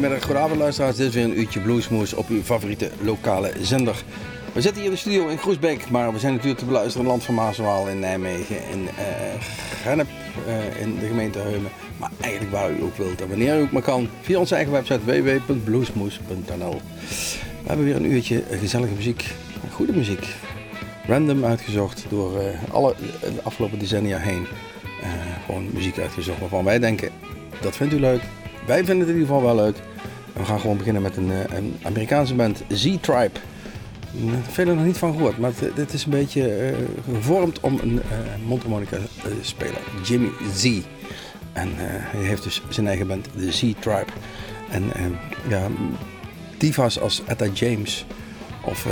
goedemiddag, goedenavond luisteraars. Dit is weer een uurtje Bluesmoes op uw favoriete lokale zender. We zitten hier in de studio in Groesbeek, maar we zijn natuurlijk te beluisteren in land van Maaswaal in Nijmegen, in uh, in de gemeente Heumen. Maar eigenlijk waar u ook wilt en wanneer u ook maar kan, via onze eigen website www.bluesmoes.nl. We hebben weer een uurtje gezellige muziek, goede muziek. Random uitgezocht door uh, alle afgelopen decennia heen. gewoon muziek uitgezocht waarvan wij denken, dat vindt u leuk. Wij vinden het in ieder geval wel leuk. We gaan gewoon beginnen met een, een Amerikaanse band, Z-Tribe. Velen nog niet van gehoord, maar dit is een beetje uh, gevormd om een uh, mondharmonica speler, Jimmy Z. En hij heeft dus zijn eigen band, de Z-Tribe. En ja, divas als Etta James of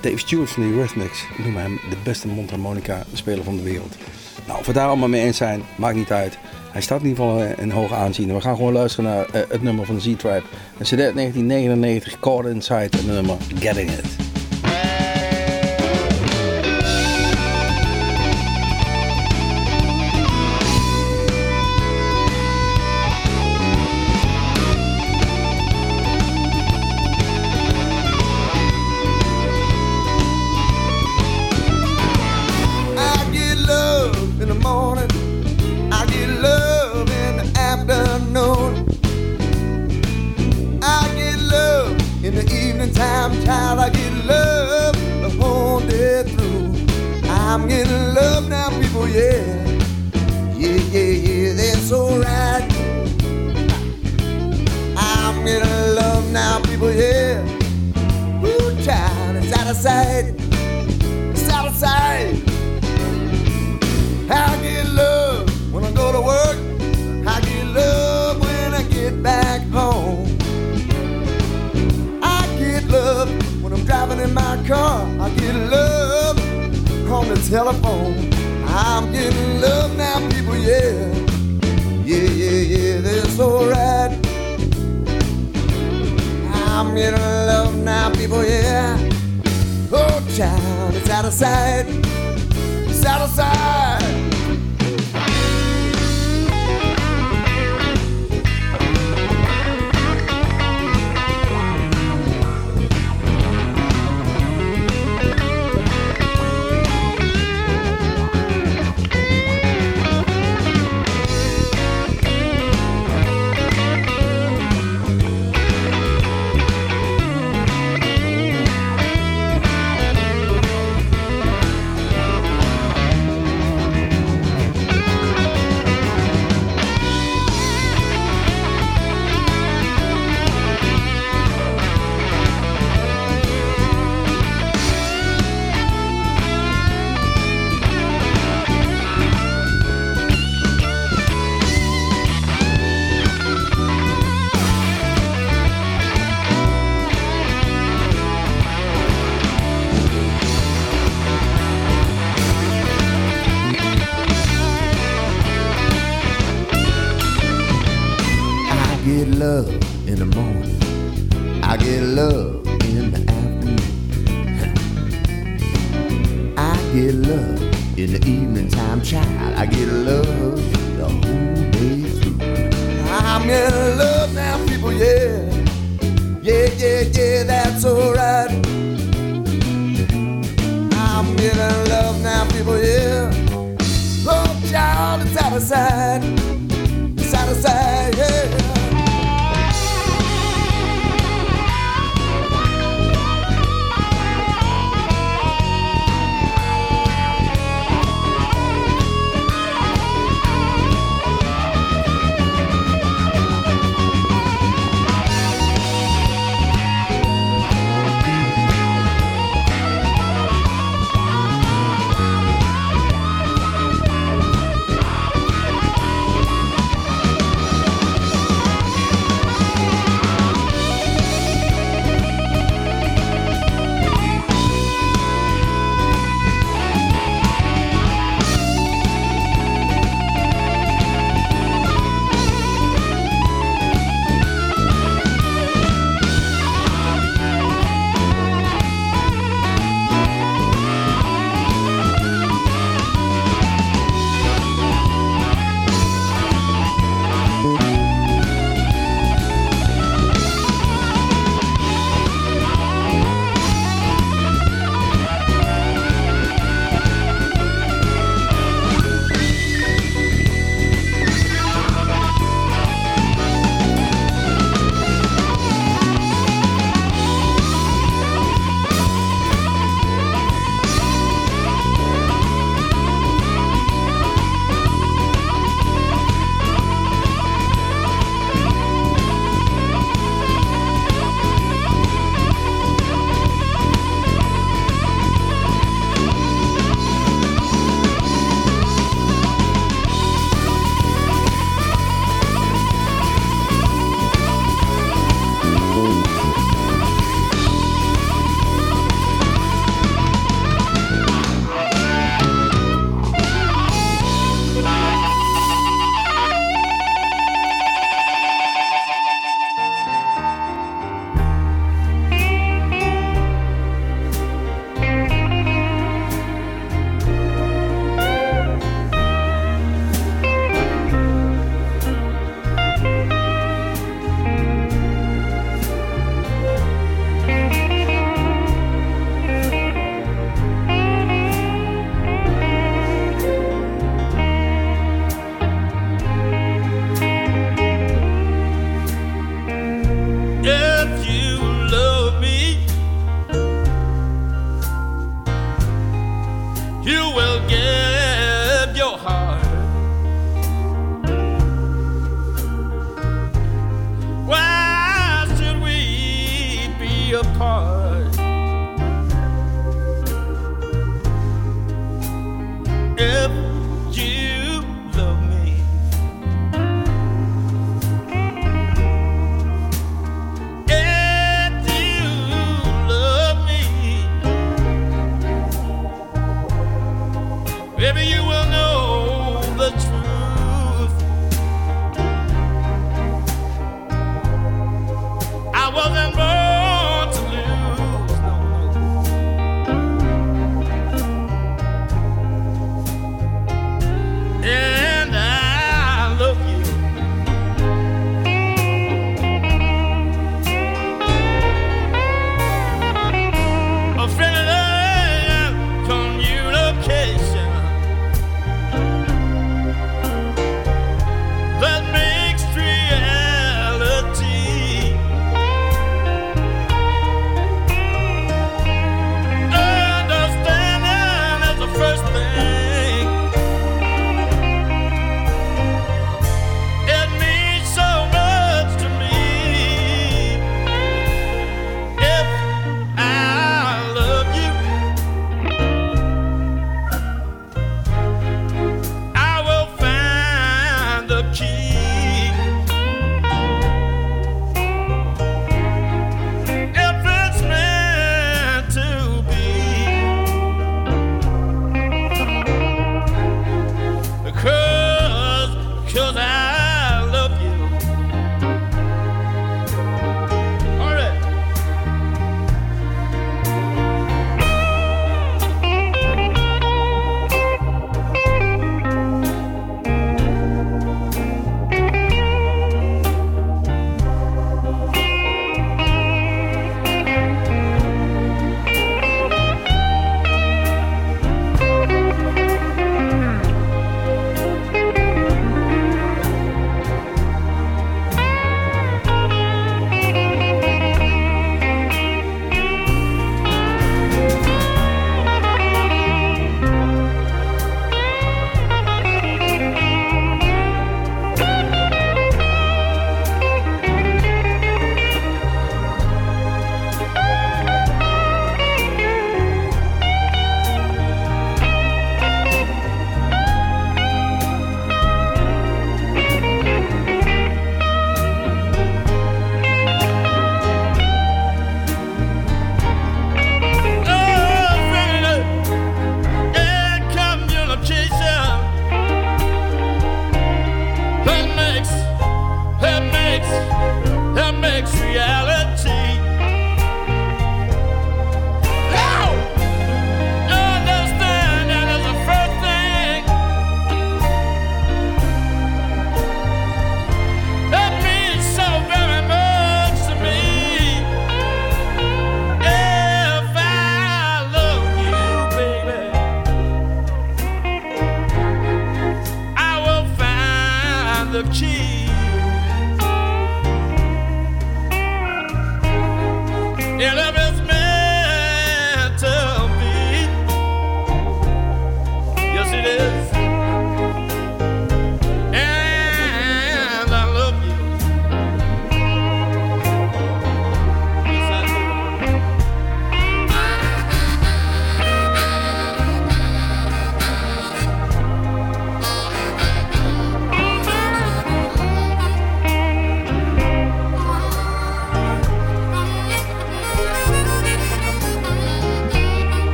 Dave Stewart van de Eurythmics noemen hem de beste mondharmonica speler van de wereld. Nou, of we daar allemaal mee eens zijn, maakt niet uit. Hij staat in ieder geval in hoog aanzien. We gaan gewoon luisteren naar het nummer van Z-Tribe. Een CD 1999, Caught Inside, het nummer Getting It. Out of sight. I get love when I go to work. I get love when I get back home. I get love when I'm driving in my car. I get love on the telephone. I'm getting love now, people, yeah. Yeah, yeah, yeah, that's alright. I'm getting love now, people, yeah. Child, it's out of sight. It's out of sight. I'm in love now, people, yeah. Yeah, yeah, yeah, that's alright. I'm in love now, people, yeah. Oh, child, it's out of sight. It's out of sight.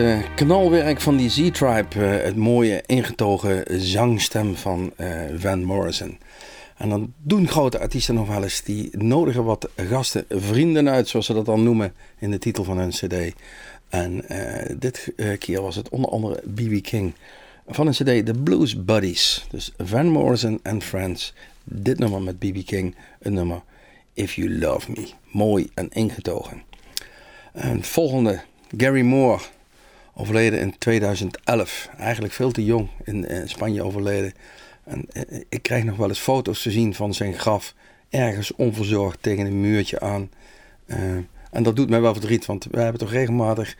Uh, knalwerk van die Z-Tribe, uh, het mooie ingetogen zangstem van uh, Van Morrison. En dan doen grote artiesten nog wel eens, die nodigen wat gasten, vrienden uit, zoals ze dat dan noemen in de titel van hun cd. En dit keer was het onder andere B.B. King van een cd, The Blues Buddies. Dus Van Morrison and Friends, dit nummer met B.B. King, een nummer If You Love Me. Mooi en ingetogen. En volgende, Gary Moore, overleden in 2011. Eigenlijk veel te jong in eh, Spanje overleden. En eh, ik krijg nog wel eens foto's te zien van zijn graf. Ergens onverzorgd tegen een muurtje aan. Uh, en dat doet mij wel verdriet, want we hebben toch regelmatig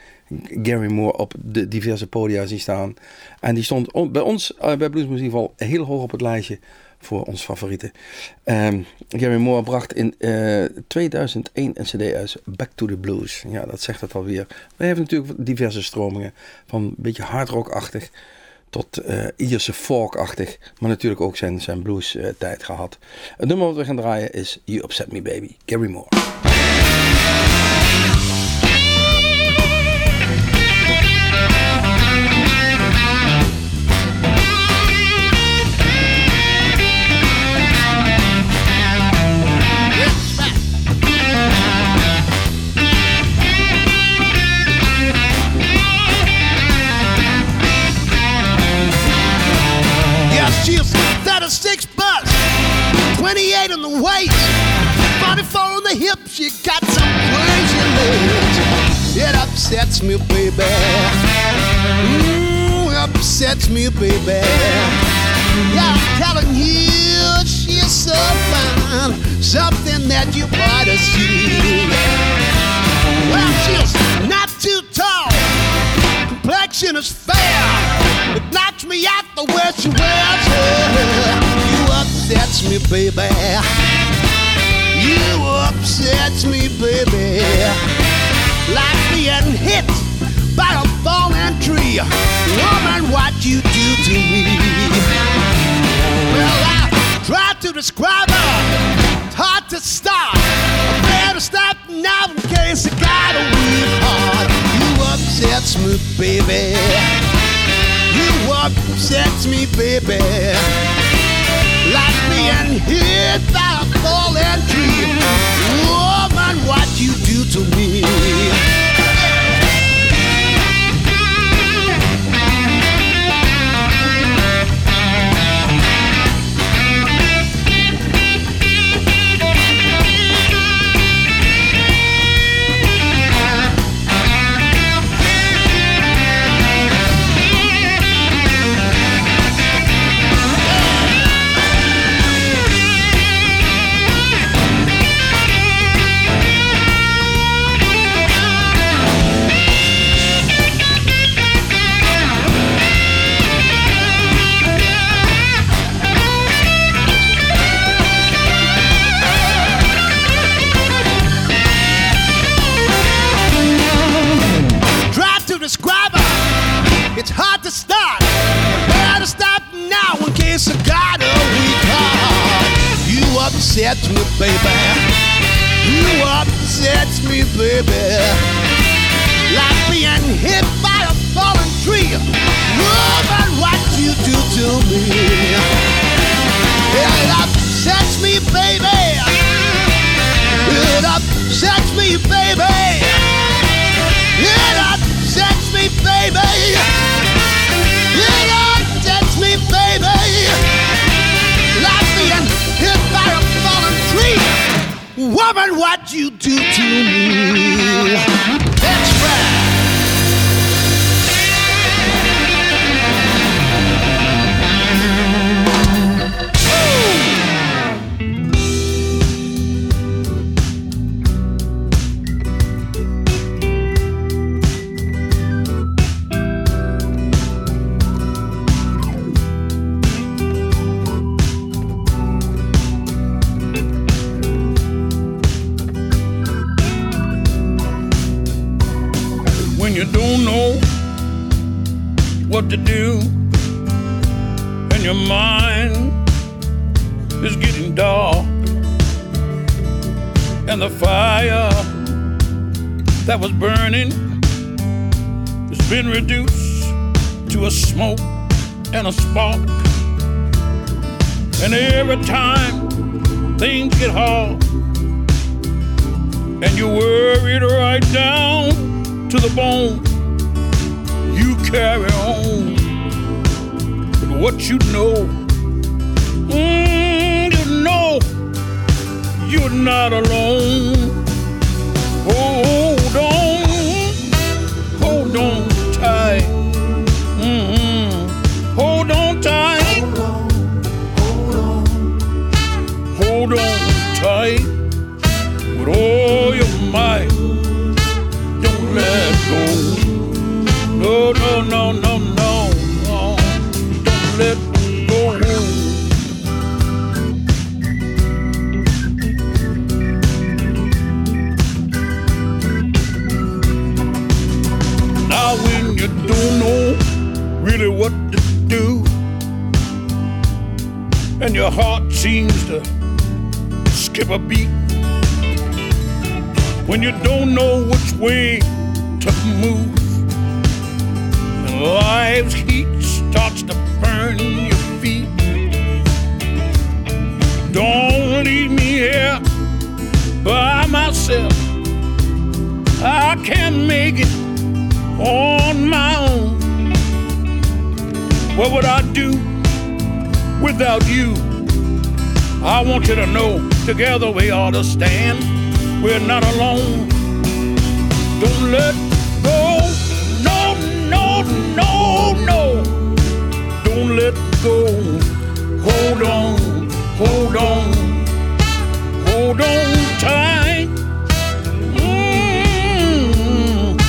Gary Moore op de diverse podia zien staan. En die stond bij ons, bij Blues Festival, heel hoog op het lijstje voor ons favoriete. Gary Moore bracht in uh, eh, 2001 een cd uit, Back to the Blues. Ja, dat zegt het alweer. We hebben natuurlijk diverse stromingen, van een beetje hardrock-achtig tot uh, Ierse folk-achtig, maar natuurlijk ook zijn, zijn blues-tijd uh, gehad. Het nummer wat we gaan draaien is You Upset Me Baby, Gary Moore. 28 on the waist, 44 on the hips. You got some crazy legs. It upsets me, baby. Ooh, upsets me, baby. Yeah, I'm telling you, she's so fine, something that you ought to see. Well, she's not too tall, complexion is fair. It knocks me out the way she wears her. Upsets me, baby. You upsets me, baby. Like being hit by a falling tree. Woman, what you do to me. Well, I tried to describe her. It's hard to start. I better stop now in case I got a weak heart. You upsets me, baby You upsets me, baby. Like being hit by a falling tree. Woman, what you do to me. Upsets me, baby. You upsets me, baby. Like being hit by a falling tree. Woman, what you do to me. It upsets me, baby. It upsets me, baby. It upsets me, baby. Woman, what you do to me. That's right. To a smoke and a spark. And every time things get hard and you're worried right down to the bone, you carry on with what you know. Mm, you know you're not alone. Way to move, and life's heat starts to burn your feet, don't leave me here by myself. I can't make it on my own. What would I do without you? I want you to know together we ought to stand. We're not alone. Don't let go. No, no, no, no. Don't let go. Hold on, hold on, hold on tight. Mm,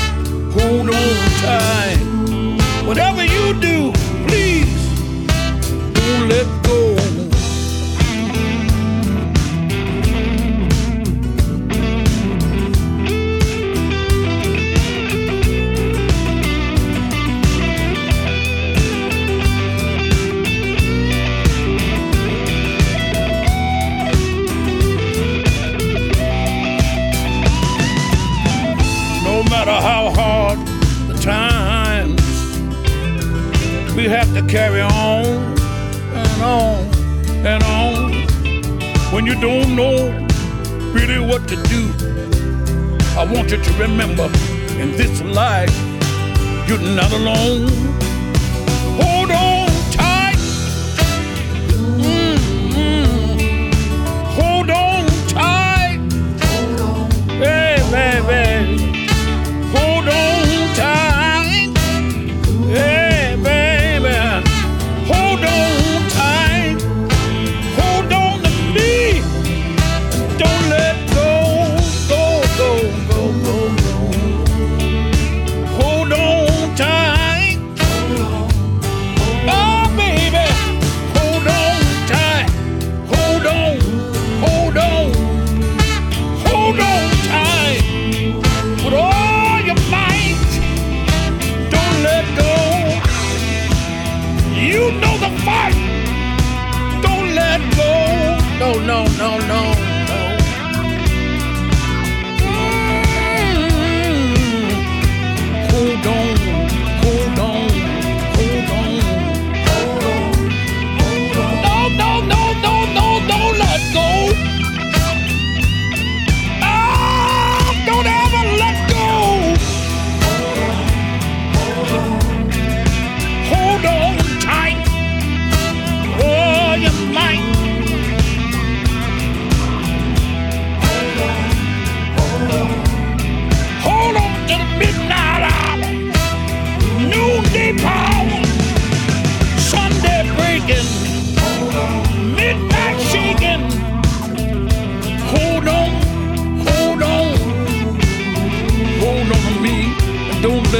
hold on tight. Have to carry on and on and on. When you don't know really what to do, I want you to remember in this life, you're not alone. Hold on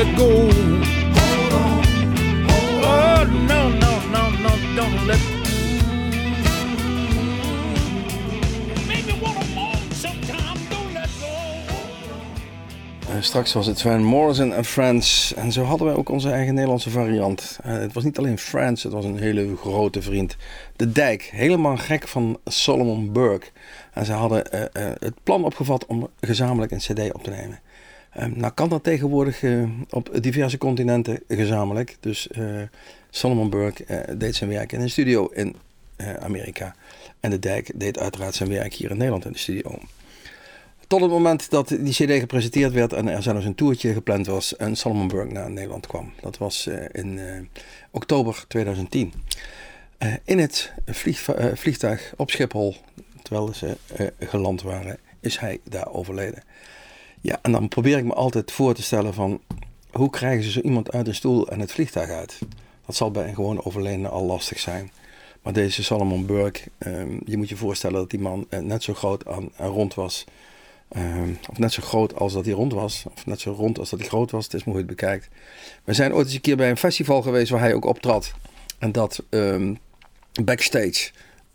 let go. Oh no, no, no, no, don't let. Go. Eh, straks was het Van Morrison en Friends. En zo hadden wij ook onze eigen Nederlandse variant. Eh, het was niet alleen Friends, het was een hele grote vriend. De Dijk, helemaal gek van Solomon Burke. En ze hadden eh, het plan opgevat om gezamenlijk een cd op te nemen. Ehm, nou kan dat tegenwoordig eh, op diverse continenten gezamenlijk. Dus eh Solomon Burke eh, deed zijn werk in een studio in Amerika. En de Dijk deed uiteraard zijn werk hier in Nederland in de studio. Tot het moment dat die CD gepresenteerd werd en er zelfs een toertje gepland was en Solomon Burke naar Nederland kwam. Dat was in oktober 2010. Eh, in het vliegtuig op Schiphol, terwijl ze geland waren, is hij daar overleden. Ja, en dan probeer ik me altijd voor te stellen van hoe krijgen ze zo iemand uit een stoel en het vliegtuig uit? Dat zal bij een gewoon overledene al lastig zijn. Maar deze Solomon Burke, ehm, je moet je voorstellen dat die man eh, net zo groot aan, aan rond was. ehm, of net zo groot als dat hij rond was. Of net zo rond als dat hij groot was. Het is het bekijkt. We zijn ooit eens een keer bij een festival geweest waar hij ook optrad. En dat ehm, backstage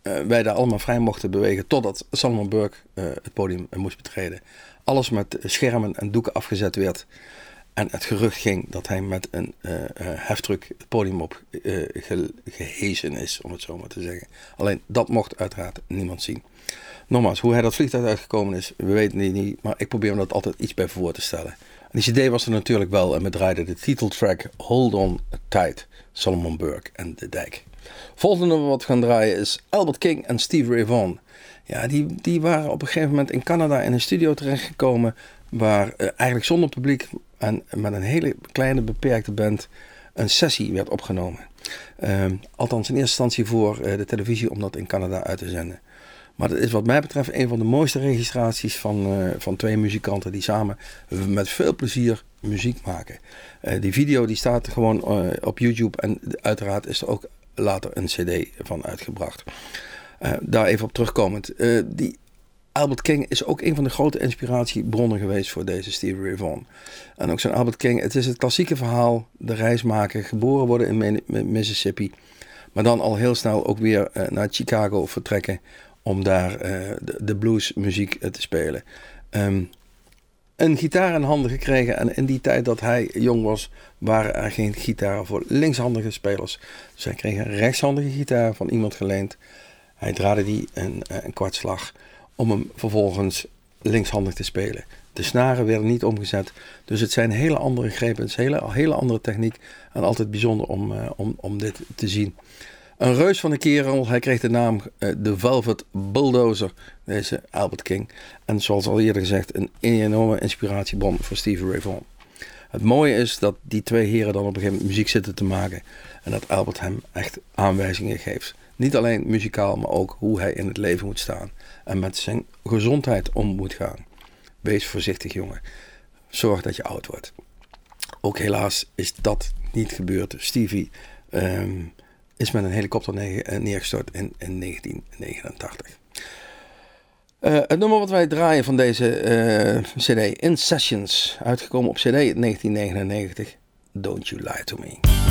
eh, wij daar allemaal vrij mochten bewegen totdat Solomon Burke eh, het podium eh, moest betreden. Alles met schermen en doeken afgezet werd. En het gerucht ging dat hij met een eh, heftruck het podium op eh, ge- gehezen is, om het zo maar te zeggen. Alleen dat mocht uiteraard niemand zien. Nogmaals, hoe hij dat vliegtuig uitgekomen is, we weten het niet. Maar ik probeer me dat altijd iets bij voor te stellen. En die CD was er natuurlijk wel en we draaiden de titeltrack Hold On Tight, Solomon Burke en De Dijk. Volgende wat we gaan draaien is Albert King en Steve Ray Vaughan. Ja, die, die waren op een gegeven moment in Canada in een studio terechtgekomen waar eh, eigenlijk zonder publiek en met een hele kleine beperkte band een sessie werd opgenomen. Ehm, althans in eerste instantie voor eh, de televisie om dat in Canada uit te zenden. Maar dat is wat mij betreft een van de mooiste registraties van, eh, van twee muzikanten die samen met veel plezier muziek maken. Die video die staat gewoon op YouTube en uiteraard is er ook later een cd van uitgebracht. Eh, daar even op terugkomend. Eh, die Albert King is ook een van de grote inspiratiebronnen geweest voor deze Stevie Ray Vaughan. En ook zo'n Albert King, het is het klassieke verhaal, de reis maken, geboren worden in Mi- Mi- Mississippi. Maar dan al heel snel ook weer eh, naar Chicago vertrekken om daar de, de bluesmuziek te spelen. Ehm, een gitaar in handen gekregen en in die tijd dat hij jong was, waren er geen gitaren voor linkshandige spelers. Dus hij kreeg een rechtshandige gitaar van iemand geleend. Hij draaide die een, eh, een kwartslag om hem vervolgens linkshandig te spelen. De snaren werden niet omgezet, dus het zijn hele andere grepen, het is een hele, hele andere techniek en altijd bijzonder om, eh, om, om dit te zien. Een reus van een kerel, hij kreeg de naam eh, de Velvet Bulldozer, deze Albert King. En zoals al eerder gezegd, een enorme inspiratiebron voor Stevie Ray Vaughan. Het mooie is dat die twee heren dan op een gegeven moment muziek zitten te maken. En dat Albert hem echt aanwijzingen geeft. Niet alleen muzikaal, maar ook hoe hij in het leven moet staan. En met zijn gezondheid om moet gaan. Wees voorzichtig, jongen. Zorg dat je oud wordt. Ook helaas is dat niet gebeurd. Stevie ehm, is met een helikopter eh, neergestort in, in 1989. Eh, het nummer wat wij draaien van deze eh, CD, In Sessions, uitgekomen op CD in 1999, Don't You Lie to Me.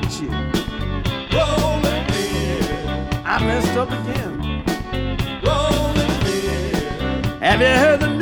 my. Rolling beer. I messed up again. Rolling beer. Have you heard the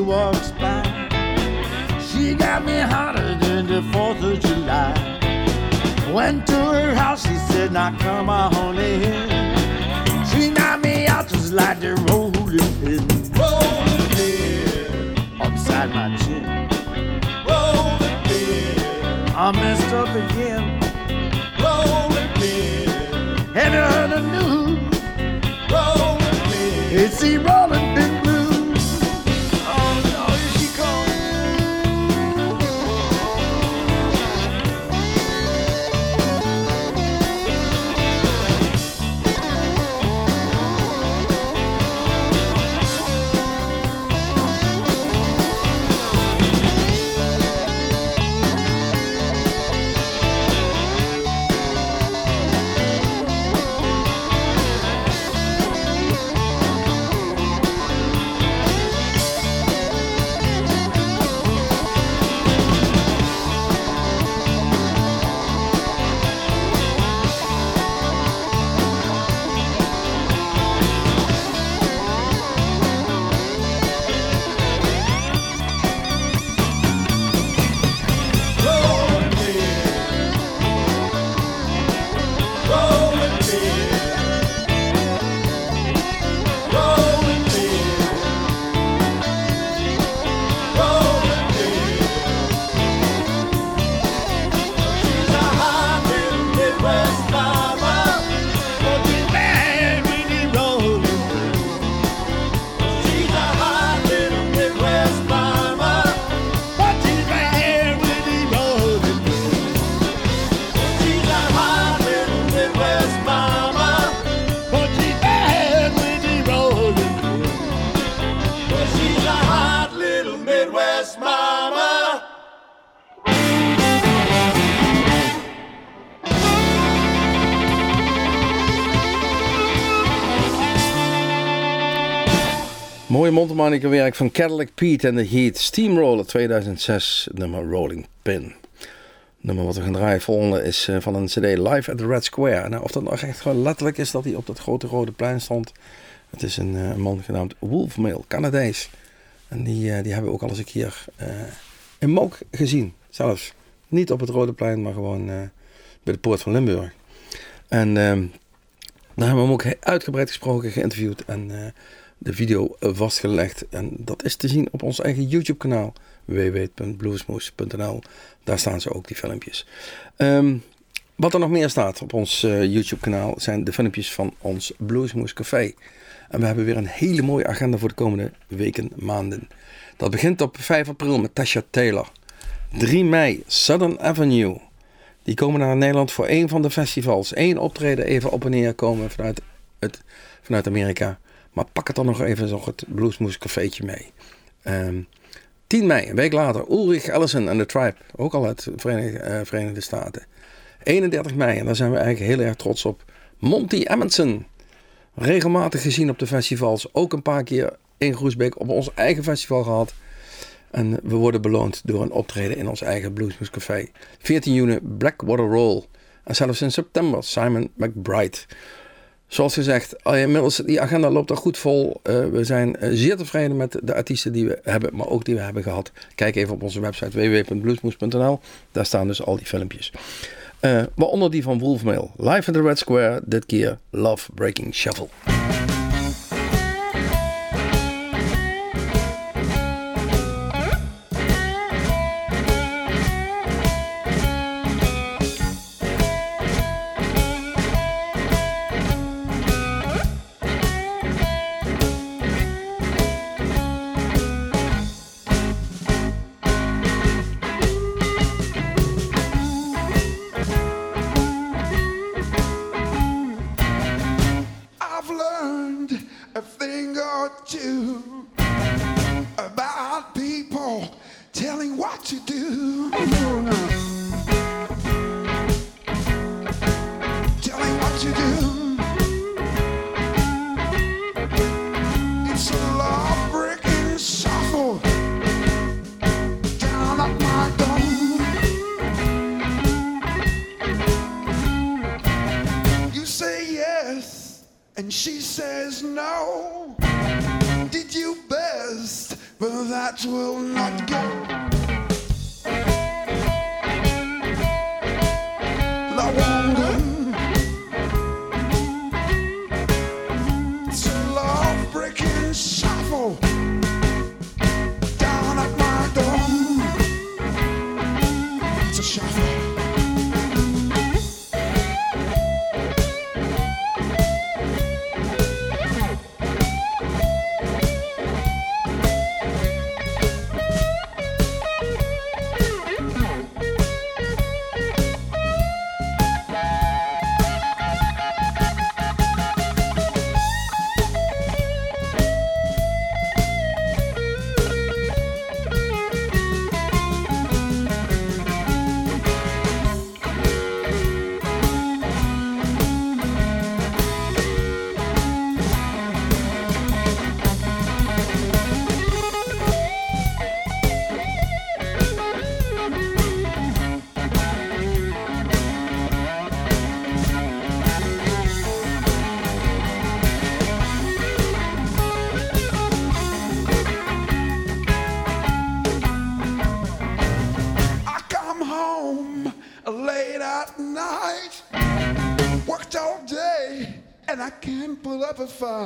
she walks by, she got me hotter than the 4th of July. Went to her house, she said, Now come on in. She knocked me out just like the rolling pin Rolling pin. upside my chin. Rolling pin. I messed up again. Rolling pin. Have you heard the news? Rolling pin. It's the rolling Mooie mondharmonica werk van Cadillac Pete en de Heat Steamroller 2006, nummer Rolling Pin. Nummer wat we gaan draaien volgende is eh, van een cd Live at the Red Square. Nou, of dat nog echt gewoon letterlijk is dat hij op dat grote rode plein stond. Het is een, eh, man genaamd Wolfmail, Canadees. En die, eh, die hebben we ook al eens een keer in Mook gezien. Zelfs niet op het rode plein, maar gewoon bij de poort van Limburg. En ehm, daar hebben we hem ook uitgebreid gesproken, geïnterviewd en de video vastgelegd. En dat is te zien op ons eigen YouTube kanaal www.bluesmoose.nl. Daar staan ze ook, die filmpjes. Ehm, wat er nog meer staat op ons eh, YouTube kanaal zijn de filmpjes van ons Bluesmoose Café. En we hebben weer een hele mooie agenda voor de komende weken, maanden. Dat begint op 5 april met Tasha Taylor. 3 mei, Southern Avenue. Die komen naar Nederland voor één van de festivals. Eén optreden even op en neer komen vanuit, het, vanuit Amerika. Maar pak het dan nog even nog het bluesmoescafeetje mee. Ehm, 10 mei, een week later, Ulrich Ellison en The Tribe. Ook al uit de Verenigde, eh, Verenigde, Staten. 31 mei, en daar zijn we eigenlijk heel erg trots op. Monty Amundsen. Regelmatig gezien op de festivals. Ook een paar keer in Groesbeek op ons eigen festival gehad. En we worden beloond door een optreden in ons eigen Bluesmoescafé. 14 juni, Blackwater Roll. En zelfs in september, Simon McBride zoals gezegd, eh, inmiddels die agenda loopt al goed vol. Eh, we zijn eh, zeer tevreden met de artiesten die we hebben, maar ook die we hebben gehad. Kijk even op onze website www.bluesmoes.nl. Daar staan dus al die filmpjes. Uh, waaronder die van Wolfmail. Live in the Red Square, dit keer Love Breaking Shovel.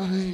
time.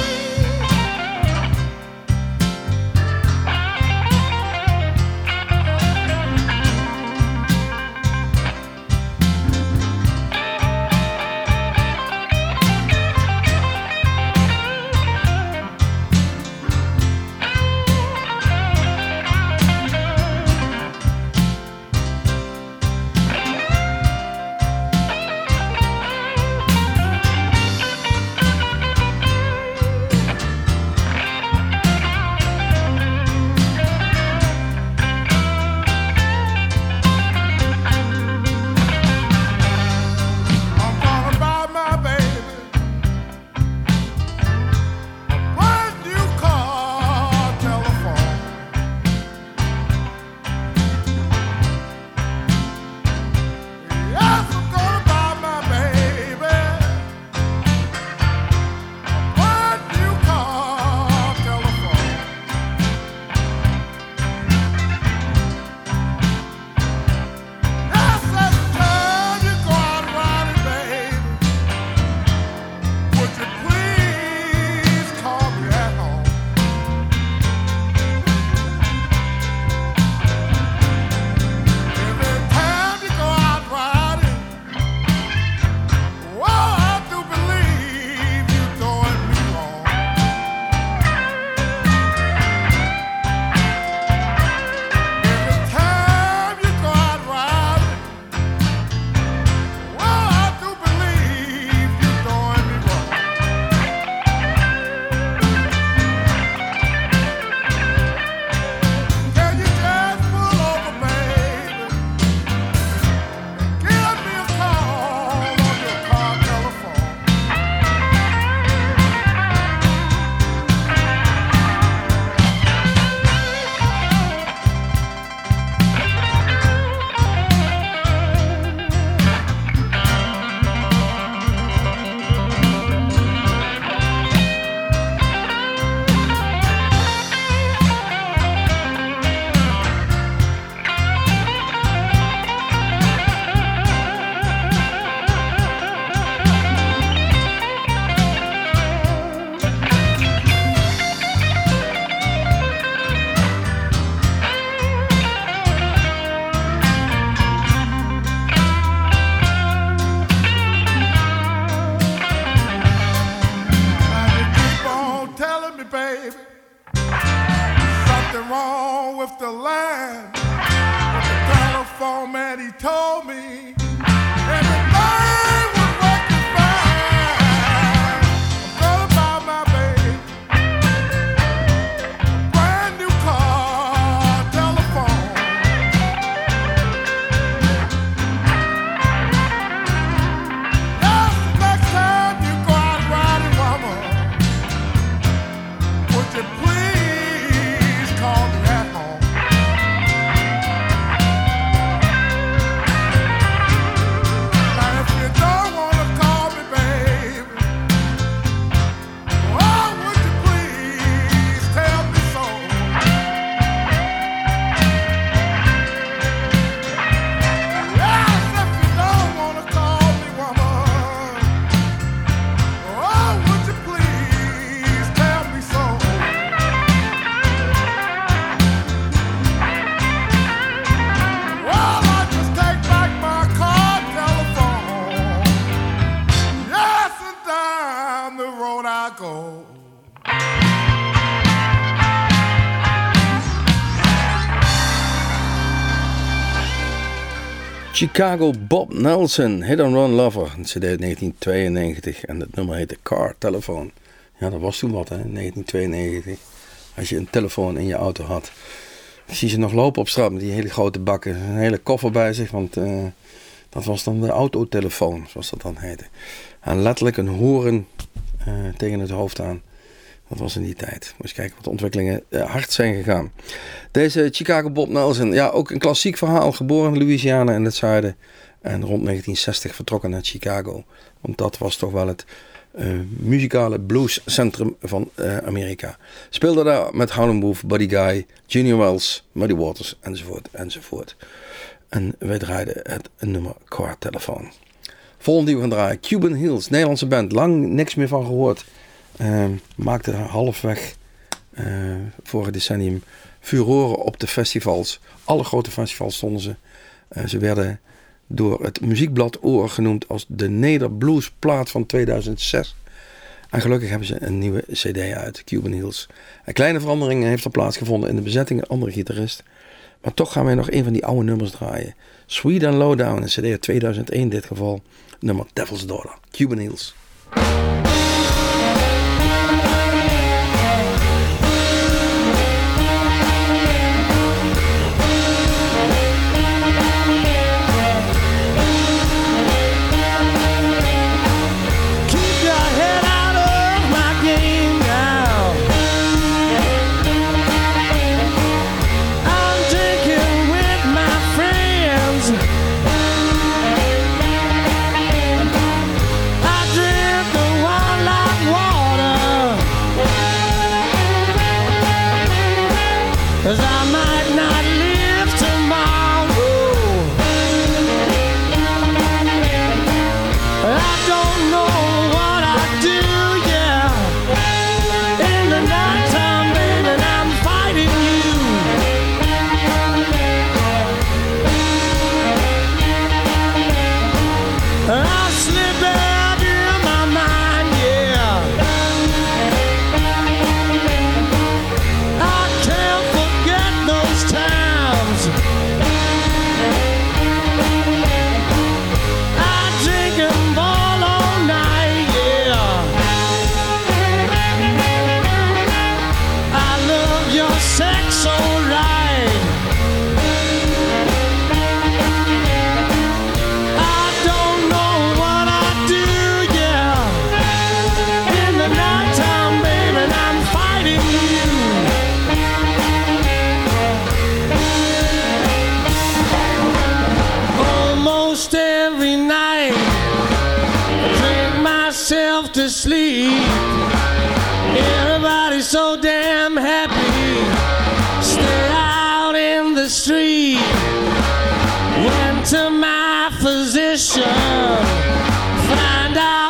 Chicago Bob Nelson, Hit and Run Lover, een cd uit 1992 en het nummer heette Car Telephone. Ja, dat was toen wat hè, 1992. Als je een telefoon in je auto had. Ik zie ze nog lopen op straat met die hele grote bakken, een hele koffer bij zich, want uh, dat was dan de autotelefoon, zoals dat dan heette. En letterlijk een horen uh, tegen het hoofd aan. Dat was in die tijd. Moet je kijken wat de ontwikkelingen uh, hard zijn gegaan. Deze Chicago Bob Nelson, ja, ook een klassiek verhaal. Geboren in Louisiana in het zuiden. En rond 1960 vertrokken naar Chicago. Want dat was toch wel het uh, muzikale bluescentrum van uh, Amerika. Speelde daar met Howlin' Wolf, Buddy Guy, Junior Wells, Muddy Waters enzovoort enzovoort. En wij draaiden het nummer Car Telephone. Volgende die we gaan draaien, Cuban Hills, Nederlandse band. Lang niks meer van gehoord. Uh, maakte halfweg uh, vorig decennium furoren op de festivals. Alle grote festivals stonden ze. Uh, ze werden door het muziekblad Oor genoemd als de Nederblues plaat van 2006. En gelukkig hebben ze een nieuwe cd uit, Cuban Hills. Een kleine verandering heeft er plaatsgevonden in de bezetting, een andere gitarist. Maar toch gaan wij nog een van die oude nummers draaien. Sweet and Lowdown, een cd uit 2001 in dit geval. Nummer Devil's Daughter, Cuban Hills. to my physician. Find out.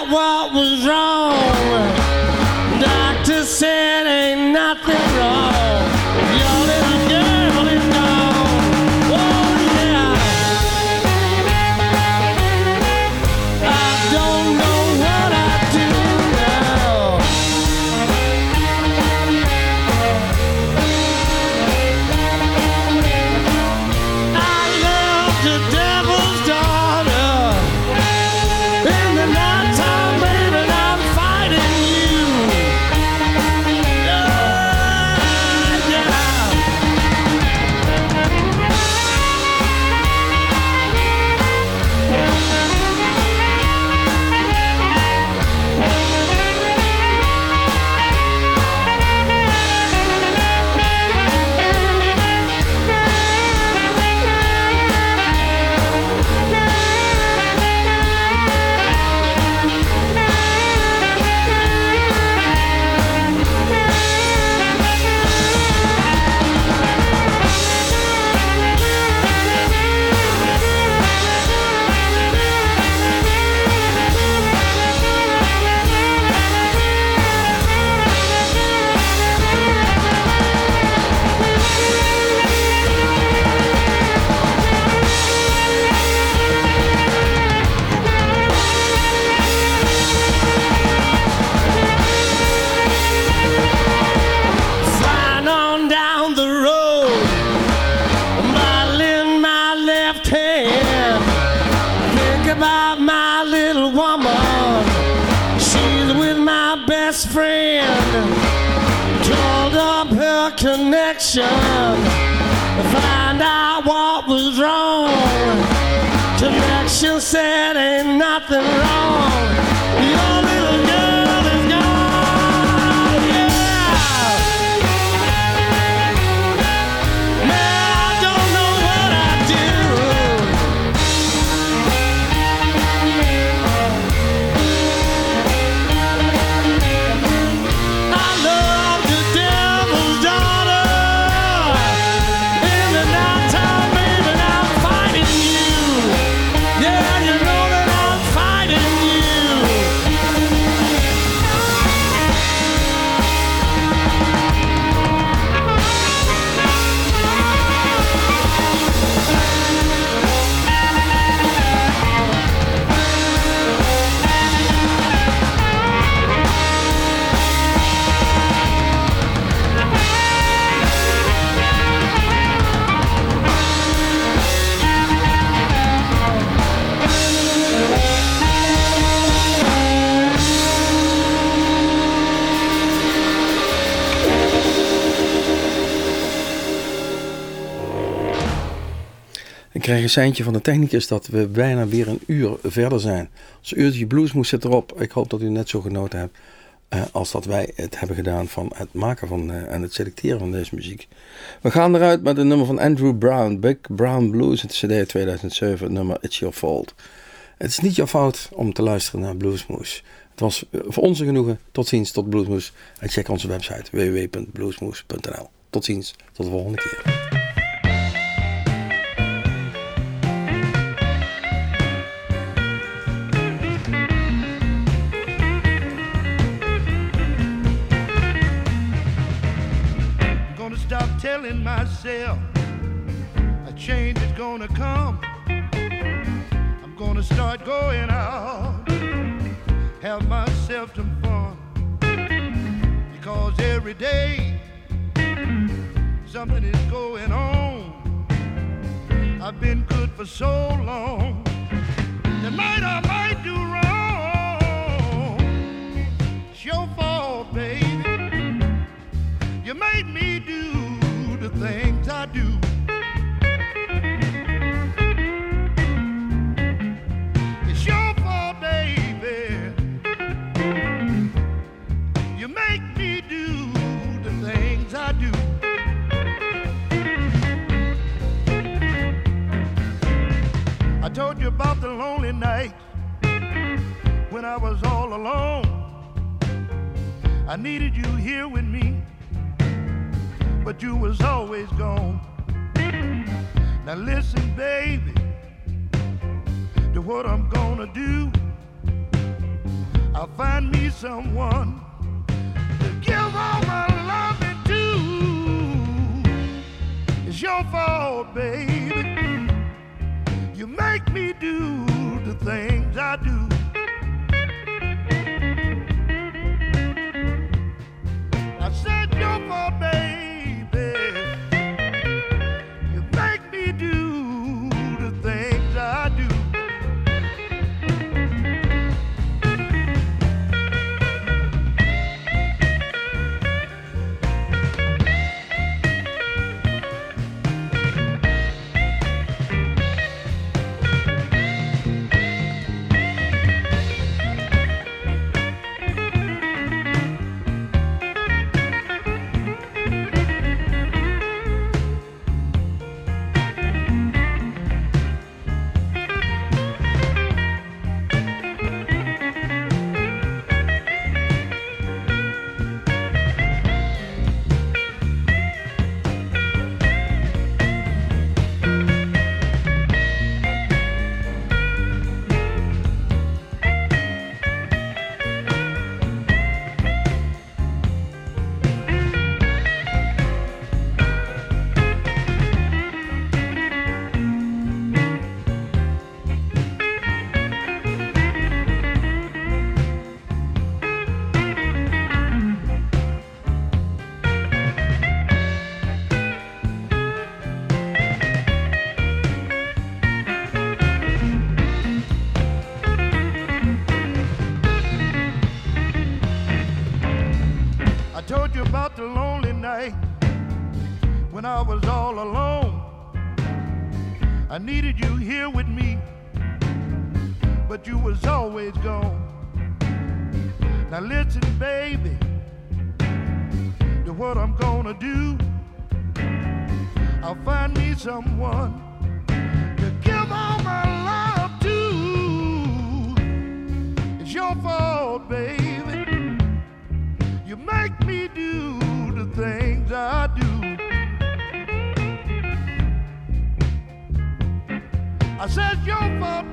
Connection find out what was wrong. Connection said ain't nothing wrong. Een seintje van de technicus dat we bijna weer een uur verder zijn. Ons uurtje bluesmoes zit erop. Ik hoop dat u net zo genoten hebt eh, als dat wij het hebben gedaan van het maken van eh, en het selecteren van deze muziek. We gaan eruit met een nummer van Andrew Brown, Big Brown Blues, het CD uit 2007, het nummer It's Your Fault. Het is niet jouw fout om te luisteren naar Bluesmoes. Het was eh, voor onze genoegen. Tot ziens, tot Bluesmoes. En check onze website www.bluesmoes.nl. Tot ziens, tot de volgende keer. Telling myself a change is gonna come. I'm gonna start going out, have myself some fun. Because every day something is going on. I've been good for so long. Tonight I might do wrong. It's your fault, baby. You made do. It's your fault, baby. You make me do the things I do. I told you about the lonely night when I was all alone. I needed you here with me but you was always gone. Now listen, baby, to what I'm gonna do. I'll find me someone to give all my loving to. It's your fault, baby. You make me do the things I do. I said your fault, baby. Was all alone. I needed you here with me, but you was always gone. Now listen, baby, to what I'm gonna do. I'll find me someone Says your fault.